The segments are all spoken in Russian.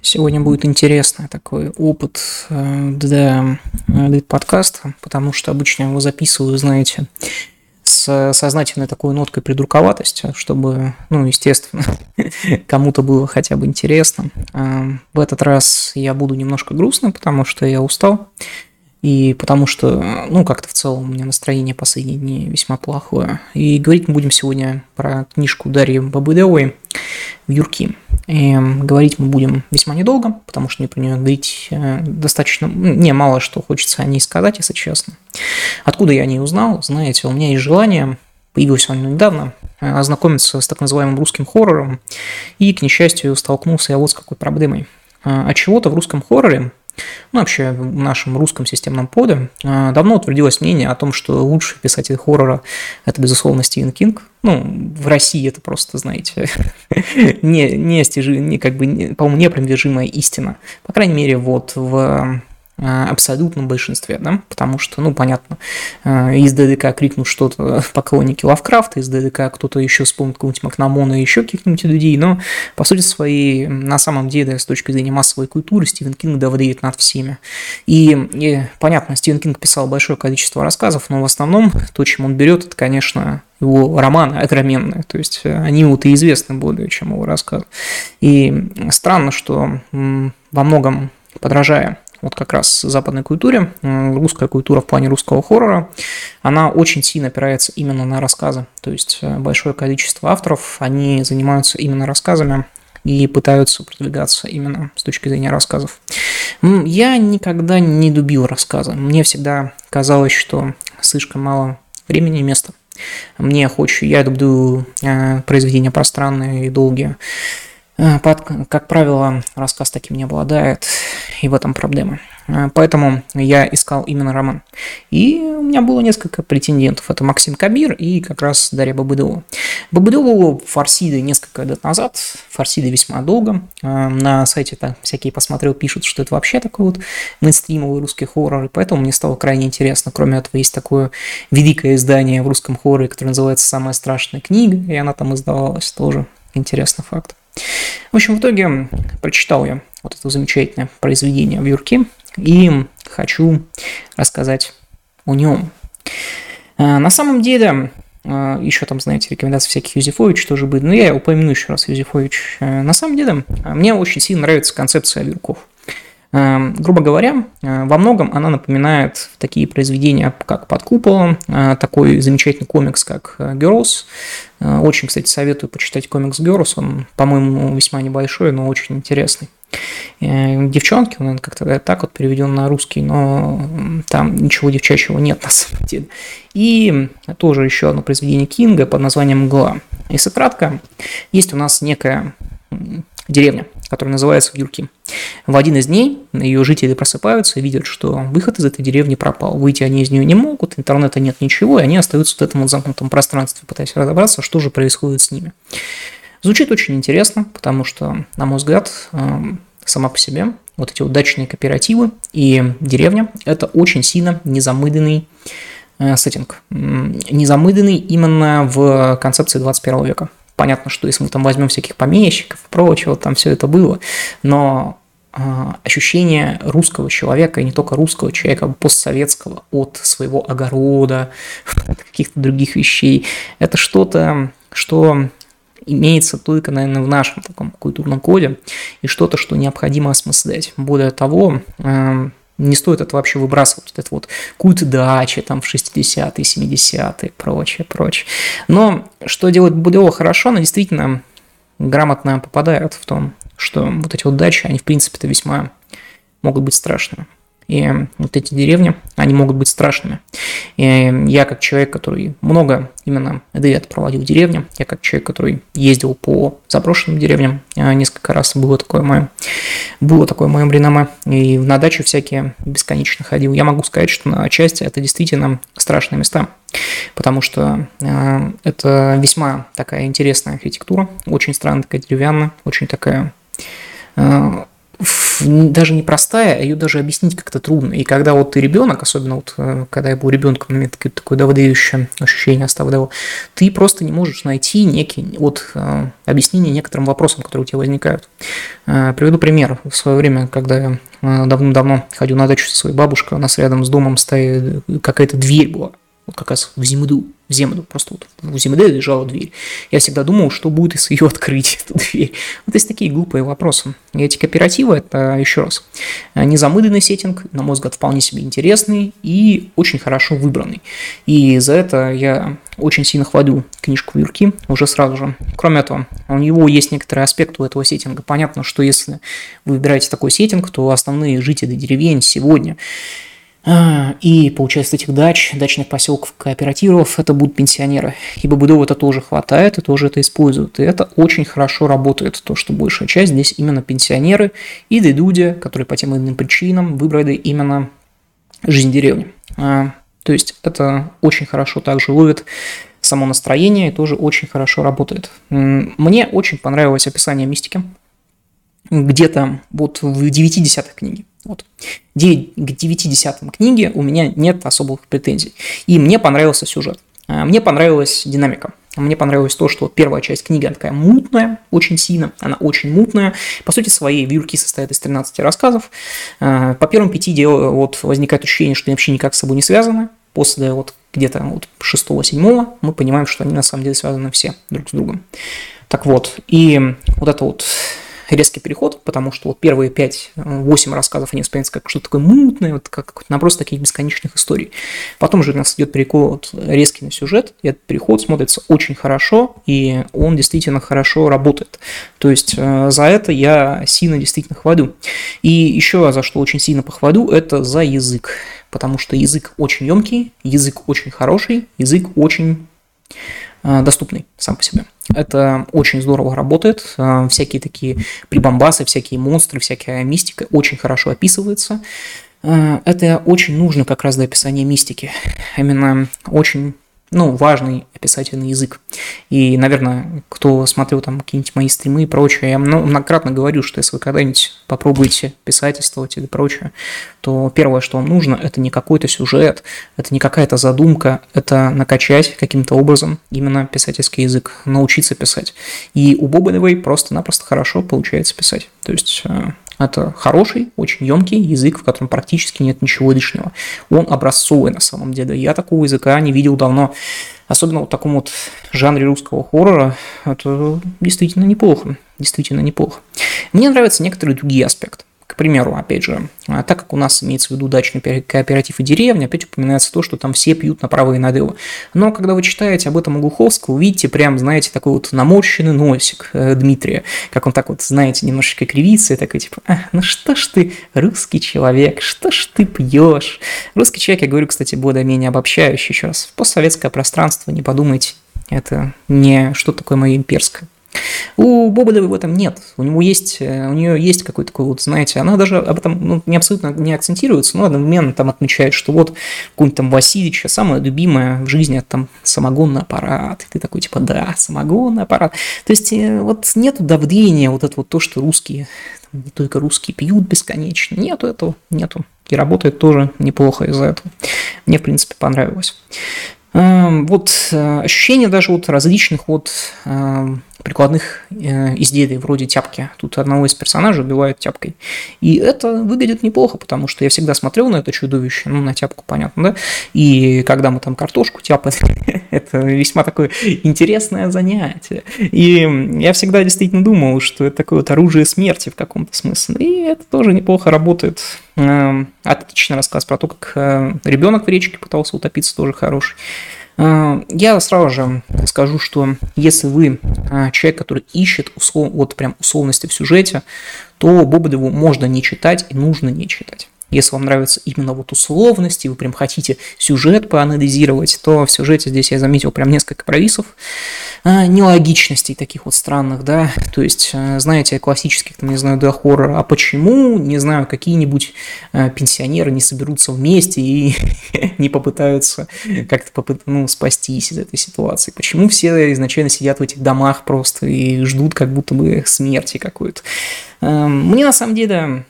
Сегодня будет интересный такой опыт э, для, для подкаста, потому что обычно его записываю, знаете, с сознательной такой ноткой придурковатости, чтобы, ну, естественно, кому-то было хотя бы интересно. А в этот раз я буду немножко грустным, потому что я устал. И потому что, ну, как-то в целом у меня настроение последние дни весьма плохое. И говорить мы будем сегодня про книжку Дарьи Бабыдовой «Вьюрки». И говорить мы будем весьма недолго, потому что мне про нее говорить э, достаточно, не мало что хочется о ней сказать, если честно. Откуда я о ней узнал? Знаете, у меня есть желание, появилось оно недавно, э, ознакомиться с так называемым русским хоррором, и, к несчастью, столкнулся я вот с какой проблемой. От а чего-то в русском хорроре ну, вообще в нашем русском системном поде а, давно утвердилось мнение о том, что лучший писатель хоррора – это, безусловно, Стивен Кинг. Ну, в России это просто, знаете, не, не, стяжи, не как бы, по-моему, непромежимая истина. По крайней мере, вот в Э, абсолютном большинстве, да, потому что, ну, понятно, э, из ДДК крикнут что-то поклонники Лавкрафта, из ДДК кто-то еще вспомнит какого-нибудь Макнамона и еще каких-нибудь людей, но, по сути своей, на самом деле, с точки зрения массовой культуры, Стивен Кинг давлеет над всеми. И, и понятно, Стивен Кинг писал большое количество рассказов, но в основном то, чем он берет, это, конечно, его романы огроменные, то есть э, они вот и известны более, чем его рассказ. И странно, что во многом подражая вот как раз западной культуре, русская культура в плане русского хоррора, она очень сильно опирается именно на рассказы. То есть э, большое количество авторов, они занимаются именно рассказами и пытаются продвигаться именно с точки зрения рассказов. Я никогда не любил рассказы. Мне всегда казалось, что слишком мало времени и места. Мне хочу, я люблю э, произведения пространные и долгие. Э, как правило, рассказ таким не обладает, и в этом проблема. Э, поэтому я искал именно роман. И у меня было несколько претендентов. Это Максим Кабир и как раз Дарья Бабыдова. Бабыдову фарсиды несколько лет назад, фарсиды весьма долго. Э, на сайте так всякие посмотрел, пишут, что это вообще такой вот мейнстримовый русский хоррор, и поэтому мне стало крайне интересно. Кроме этого, есть такое великое издание в русском хорроре, которое называется «Самая страшная книга», и она там издавалась тоже. Интересный факт. В общем, в итоге прочитал я вот это замечательное произведение в Юрке и хочу рассказать о нем. А, на самом деле, а, еще там, знаете, рекомендации всяких Юзефович тоже были, но я упомяну еще раз Юзефович. А, на самом деле, мне очень сильно нравится концепция Вирков. Эм, грубо говоря, э, во многом она напоминает такие произведения, как «Под куполом», э, такой замечательный комикс, как э, «Girls». Очень, кстати, советую почитать комикс «Girls», он, по-моему, весьма небольшой, но очень интересный. Девчонки, он как-то так вот переведен на русский, но там ничего девчачьего нет на самом деле. И тоже еще одно произведение Кинга под названием «Мгла». Если кратко, есть у нас некая деревня, которая называется Юрки. В один из дней ее жители просыпаются и видят, что выход из этой деревни пропал. Выйти они из нее не могут, интернета нет ничего, и они остаются в этом вот замкнутом пространстве, пытаясь разобраться, что же происходит с ними. Звучит очень интересно, потому что, на мой взгляд, эм, сама по себе вот эти вот дачные кооперативы и деревня – это очень сильно незамыленный э, сеттинг. Незамыленный именно в концепции 21 века. Понятно, что если мы там возьмем всяких помещиков и прочего, там все это было, но а, ощущение русского человека, и не только русского человека, а постсоветского от своего огорода, каких-то других вещей, это что-то, что имеется только, наверное, в нашем таком культурном коде, и что-то, что необходимо осмыслять. Более того, а, не стоит это вообще выбрасывать, вот это вот культ дачи там в 60-е, 70-е, прочее, прочее. Но что делает Булева хорошо, она действительно грамотно попадает в том, что вот эти вот дачи, они в принципе-то весьма могут быть страшными. И вот эти деревни, они могут быть страшными. И я как человек, который много именно лет проводил в деревне, я как человек, который ездил по заброшенным деревням несколько раз, было такое мое, было такое мое реноме, и на даче всякие бесконечно ходил. Я могу сказать, что на части это действительно страшные места, потому что э, это весьма такая интересная архитектура, очень странная такая деревянная, очень такая э, даже непростая, а ее даже объяснить как-то трудно. И когда вот ты ребенок, особенно вот э, когда я был ребенком, у меня такое, даводающее ощущение оставляло, ты просто не можешь найти некий вот э, объяснение некоторым вопросам, которые у тебя возникают. Э, приведу пример. В свое время, когда я давно-давно ходил на дачу со своей бабушкой, у нас рядом с домом стоит какая-то дверь была вот как раз в землю, в землю, просто вот в земле лежала дверь. Я всегда думал, что будет, если ее открыть, эту дверь. Вот есть такие глупые вопросы. И эти кооперативы, это, еще раз, незамыленный сеттинг, на мой взгляд, вполне себе интересный и очень хорошо выбранный. И за это я очень сильно хвалю книжку Юрки уже сразу же. Кроме этого, у него есть некоторые аспекты у этого сеттинга. Понятно, что если вы выбираете такой сеттинг, то основные жители деревень сегодня – и получается этих дач, дачных поселков, кооперативов, это будут пенсионеры. Ибо БДО это тоже хватает и тоже это используют. И это очень хорошо работает, то, что большая часть здесь именно пенсионеры и люди, которые по тем или иным причинам выбрали именно жизнь деревни. А, то есть это очень хорошо также ловит само настроение и тоже очень хорошо работает. Мне очень понравилось описание мистики. Где-то вот в 9 десятых книги. Вот. 9, к 9 десятым книге у меня нет особых претензий. И мне понравился сюжет. А, мне понравилась динамика. Мне понравилось то, что первая часть книги она такая мутная, очень сильно, она очень мутная. По сути своей, вьюрки состоят из 13 рассказов. А, по первым пяти дел вот возникает ощущение, что они вообще никак с собой не связаны. После вот где-то вот шестого-седьмого мы понимаем, что они на самом деле связаны все друг с другом. Так вот, и вот это вот резкий переход, потому что вот первые 5-8 рассказов они воспринимаются как что-то такое мутное, вот как наброс таких бесконечных историй. Потом же у нас идет переход резкий на сюжет, и этот переход смотрится очень хорошо, и он действительно хорошо работает. То есть э, за это я сильно действительно хвалю. И еще за что очень сильно похвалю, это за язык. Потому что язык очень емкий, язык очень хороший, язык очень доступный сам по себе. Это очень здорово работает. А, всякие такие прибамбасы, всякие монстры, всякая мистика очень хорошо описывается. А, это очень нужно как раз для описания мистики. Именно очень ну, важный описательный язык. И, наверное, кто смотрел там какие-нибудь мои стримы и прочее, я многократно говорю, что если вы когда-нибудь попробуете писательствовать или прочее, то первое, что вам нужно, это не какой-то сюжет, это не какая-то задумка, это накачать каким-то образом именно писательский язык, научиться писать. И у Бобылевой просто-напросто хорошо получается писать. То есть э, это хороший, очень емкий язык, в котором практически нет ничего лишнего. Он образцовый на самом деле. Я такого языка не видел давно. Особенно вот в таком вот жанре русского хоррора. Это действительно неплохо. Действительно неплохо. Мне нравятся некоторые другие аспекты. К примеру, опять же, а, так как у нас имеется в виду дачный кооператив и деревня, опять упоминается то, что там все пьют направо и налево. Но когда вы читаете об этом у Глуховского, увидите прям, знаете, такой вот наморщенный носик э, Дмитрия, как он так вот, знаете, немножечко кривится и такой типа, а, ну что ж ты, русский человек, что ж ты пьешь? Русский человек, я говорю, кстати, более-менее обобщающий еще раз. Постсоветское пространство, не подумайте, это не что такое мое имперское. У Боболевой в этом нет. У него есть, э, у нее есть какой-то такой вот, знаете, она даже об этом ну, не абсолютно не акцентируется, но одновременно там отмечает, что вот какой-нибудь там Васильевича самое любимое в жизни это там самогонный аппарат. И ты такой типа, да, самогонный аппарат. То есть э, вот нету давления вот это вот то, что русские, не только русские пьют бесконечно. Нету этого, нету. И работает тоже неплохо из-за этого. Мне, в принципе, понравилось. Эм, вот э, ощущение даже вот различных вот эм, прикладных э, изделий, вроде тяпки. Тут одного из персонажей убивают тяпкой. И это выглядит неплохо, потому что я всегда смотрел на это чудовище, ну, на тяпку, понятно, да? И когда мы там картошку тяпали, это весьма такое интересное занятие. И я всегда действительно думал, что это такое вот оружие смерти в каком-то смысле. И это тоже неплохо работает. Эм, отличный рассказ про то, как э, ребенок в речке пытался утопиться, тоже хороший. Э, я сразу же скажу, что если вы э, человек, который ищет услов... вот прям условности в сюжете, то Бободеву можно не читать и нужно не читать. Если вам нравятся именно вот условности, вы прям хотите сюжет поанализировать, то в сюжете здесь я заметил прям несколько провисов, а, нелогичностей таких вот странных, да, то есть, а, знаете, классических, там, не знаю, до хоррора, а почему, не знаю, какие-нибудь а, пенсионеры не соберутся вместе и не попытаются как-то попыт... ну, спастись из этой ситуации, почему все изначально сидят в этих домах просто и ждут как будто бы смерти какой-то. Мне на самом деле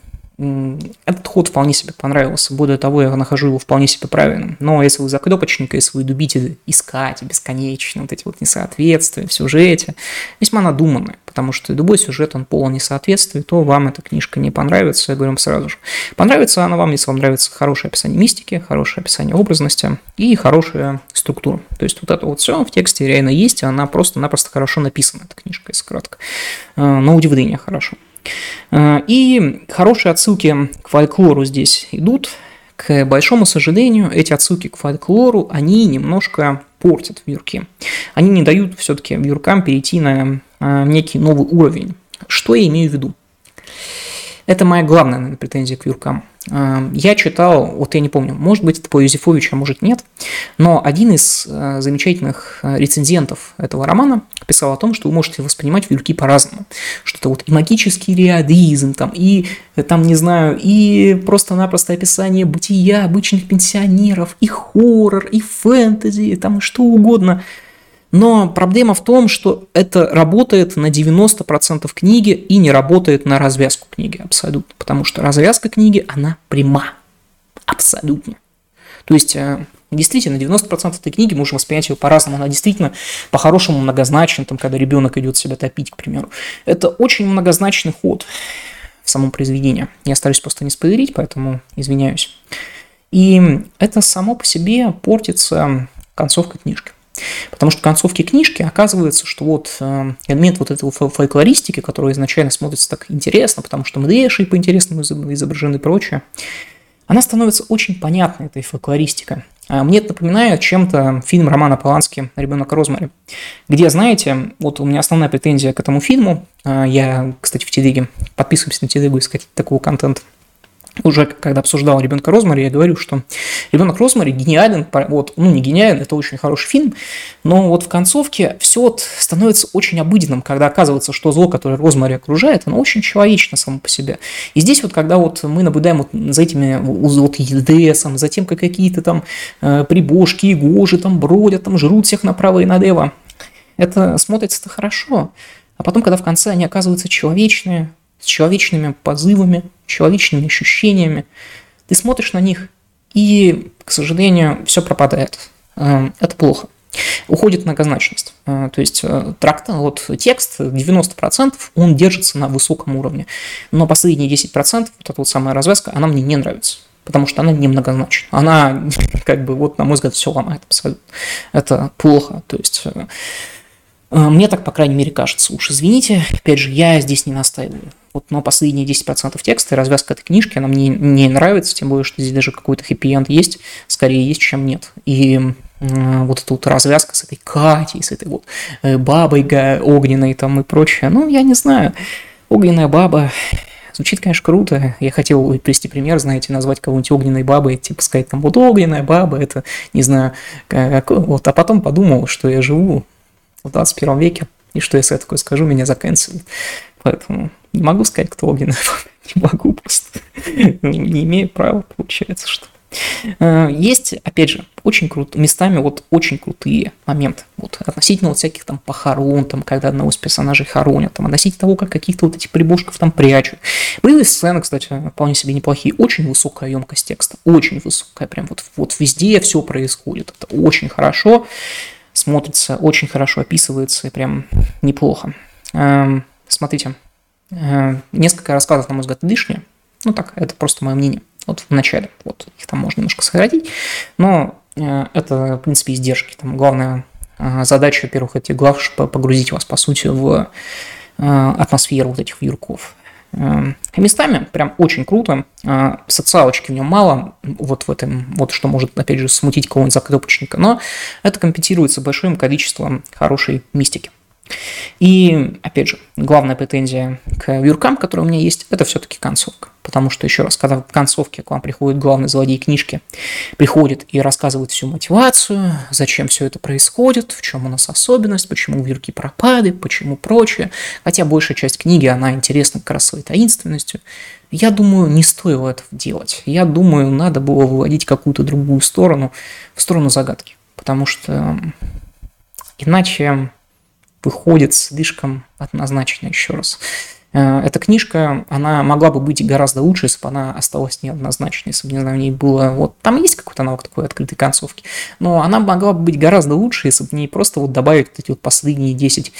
этот ход вполне себе понравился. Более того, я нахожу его вполне себе правильным. Но если вы закнопочник, если вы любите искать бесконечно вот эти вот несоответствия в сюжете, весьма надуманные, потому что любой сюжет, он полон несоответствий, то вам эта книжка не понравится, я говорю вам сразу же. Понравится она вам, если вам нравится хорошее описание мистики, хорошее описание образности и хорошая структура. То есть вот это вот все в тексте реально есть, и она просто-напросто хорошо написана, эта книжка, если кратко. Э, на удивление хорошо. Э, и хорошие отсылки к фольклору здесь идут. К большому сожалению, эти отсылки к фольклору, они немножко портят вьюрки. Они не дают все-таки вьюркам перейти на э, некий новый уровень. Что я имею в виду? Это моя главная наверное, претензия к вьюркам. Я читал, вот я не помню, может быть, это по Юзефовичу, а может нет, но один из э, замечательных э, рецензентов этого романа писал о том, что вы можете воспринимать вьюрки по-разному. Что это вот и магический реализм, там, и, э, там, не знаю, и просто-напросто описание бытия обычных пенсионеров, и хоррор, и фэнтези, там, и что угодно – но проблема в том, что это работает на 90% книги и не работает на развязку книги абсолютно. Потому что развязка книги, она пряма. Абсолютно. То есть, э, действительно, 90% этой книги можем воспринять ее по-разному. Она действительно по-хорошему многозначна, там, когда ребенок идет себя топить, к примеру. Это очень многозначный ход в самом произведении. Я стараюсь просто не спойлерить, поэтому извиняюсь. И это само по себе портится концовкой книжки. Потому что в концовке книжки оказывается, что вот э, элемент вот этого фольклористики, который изначально смотрится так интересно, потому что мдеши по-интересному изображены и прочее, она становится очень понятной, этой фольклористика. Мне это напоминает чем-то фильм Романа Полански «Ребенок Розмари», где, знаете, вот у меня основная претензия к этому фильму, а, я, кстати, в телеге, подписываюсь на телегу искать такого контента, уже когда обсуждал ребенка Розмари, я говорю, что ребенок Розмари гениален, вот, ну не гениален, это очень хороший фильм, но вот в концовке все вот становится очень обыденным, когда оказывается, что зло, которое Розмари окружает, оно очень человечно само по себе. И здесь вот, когда вот мы наблюдаем вот за этими вот ЕДСом, за тем, как какие-то там э, прибошки и гожи там бродят, там жрут всех направо и налево, это смотрится-то хорошо. А потом, когда в конце они оказываются человечные, с человечными позывами, человечными ощущениями. Ты смотришь на них, и, к сожалению, все пропадает. Э, это плохо. Уходит многозначность. Э, то есть э, тракт, вот текст 90% он держится на высоком уровне. Но последние 10%, вот эта вот самая развязка, она мне не нравится. Потому что она немногозначна. Она, как бы, вот, на мой взгляд, все ломает абсолютно. Это плохо. То есть мне так, по крайней мере, кажется. Уж извините, опять же, я здесь не настаиваю. Вот, но последние 10% текста и развязка этой книжки, она мне не нравится, тем более, что здесь даже какой-то хэппи-энд есть, скорее есть, чем нет. И вот эта вот развязка с этой Катей, с этой вот э, бабой огненной там и прочее, ну, я не знаю, огненная баба, Звучит, конечно, круто. Я хотел привести пример, знаете, назвать кого-нибудь огненной бабой, типа сказать там, вот огненная баба, это, не знаю, как, вот, а потом подумал, что я живу в 21 веке, и что если я такое скажу, меня заканцелят. Поэтому не могу сказать, кто огненная не могу просто. Ну, не имею права, получается, что. Э, есть, опять же, очень крут, местами вот очень крутые моменты. Вот относительно вот всяких там похорон, там, когда одного из персонажей хоронят, там, относительно того, как каких-то вот этих прибушков там прячут. Были сцены, кстати, вполне себе неплохие. Очень высокая емкость текста, очень высокая, прям вот, вот везде все происходит. Это очень хорошо смотрится, очень хорошо описывается и прям неплохо. Смотрите, э, несколько рассказов, на мой взгляд, лишние. Ну так, это просто мое мнение. Вот в начале. Вот их там можно немножко сократить. Но э, это, в принципе, издержки. Там главная э, задача, во-первых, этих глав погрузить вас, по сути, в атмосферу вот этих вьюрков. Местами прям очень круто. Социалочки в нем мало, вот в этом, вот что может, опять же, смутить кого-нибудь закрепочника, но это компенсируется большим количеством хорошей мистики. И, опять же, главная претензия к вьюркам, которые у меня есть, это все-таки концовка. Потому что, еще раз, когда в концовке к вам приходит главный злодей книжки, приходит и рассказывает всю мотивацию, зачем все это происходит, в чем у нас особенность, почему вьюрки пропали, почему прочее. Хотя большая часть книги, она интересна как раз своей таинственностью. Я думаю, не стоило этого делать. Я думаю, надо было выводить какую-то другую сторону, в сторону загадки. Потому что иначе выходит слишком однозначно еще раз. Э, эта книжка, она могла бы быть гораздо лучше, если бы она осталась неоднозначной, если бы, не знаю, в ней было... Вот там есть какой-то навык такой открытой концовки, но она могла бы быть гораздо лучше, если бы в ней просто вот добавить вот эти вот последние 10%.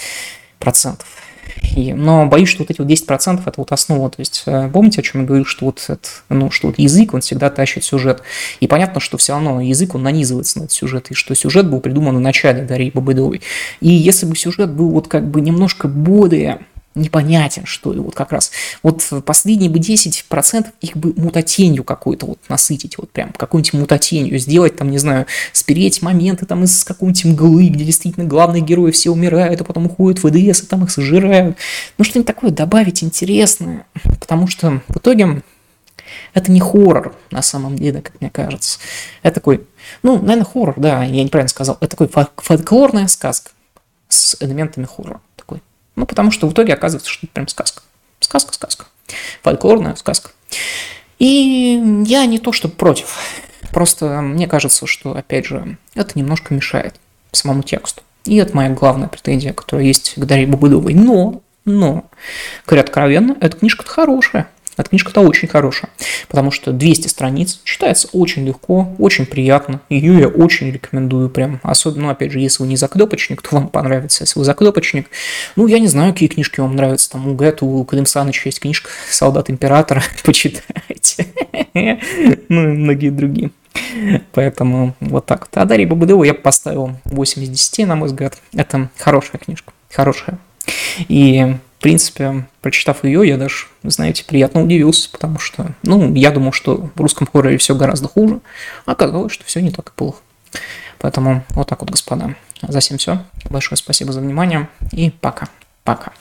И, но боюсь, что вот эти вот 10% это вот основа. То есть э, помните, о чем я говорил, что вот, это, ну, что вот язык, он всегда тащит сюжет. И понятно, что все равно язык, он нанизывается на этот сюжет, и что сюжет был придуман в начале Дарьи Бабыдовой. И если бы сюжет был вот как бы немножко более непонятен, что ли, вот как раз. Вот последние бы 10% их бы мутатенью какой-то вот насытить, вот прям какой-нибудь мутатенью сделать, там, не знаю, спереть моменты там из какой-нибудь мглы, где действительно главные герои все умирают, а потом уходят в ВДС, и там их сожирают. Ну, что-нибудь такое добавить интересное, потому что в итоге это не хоррор, на самом деле, как мне кажется. Это такой, ну, наверное, хоррор, да, я неправильно сказал. Это такой фольклорная сказка с элементами хоррора. Ну, потому что в итоге оказывается, что это прям сказка. Сказка, сказка. Фольклорная сказка. И я не то, что против. Просто мне кажется, что, опять же, это немножко мешает самому тексту. И это моя главная претензия, которая есть к Дарье Бабыдовой. Но, но, говоря откровенно, эта книжка-то хорошая. Эта книжка-то очень хорошая, потому что 200 страниц, читается очень легко, очень приятно. Ее я очень рекомендую прям. Особенно, ну, опять же, если вы не заклепочник, то вам понравится. Если вы заклепочник, ну, я не знаю, какие книжки вам нравятся. Там у Гэту, у Кадым Саныча есть книжка «Солдат императора», почитайте. Ну, и многие другие. Поэтому вот так вот. А Дарья Бабудову я поставил 8 из 10, на мой взгляд. Это хорошая книжка, хорошая. И в принципе, прочитав ее, я даже, знаете, приятно удивился, потому что, ну, я думал, что в русском хорроре все гораздо хуже, а оказалось, что все не так и плохо. Поэтому вот так вот, господа. За всем все. Большое спасибо за внимание и пока. Пока.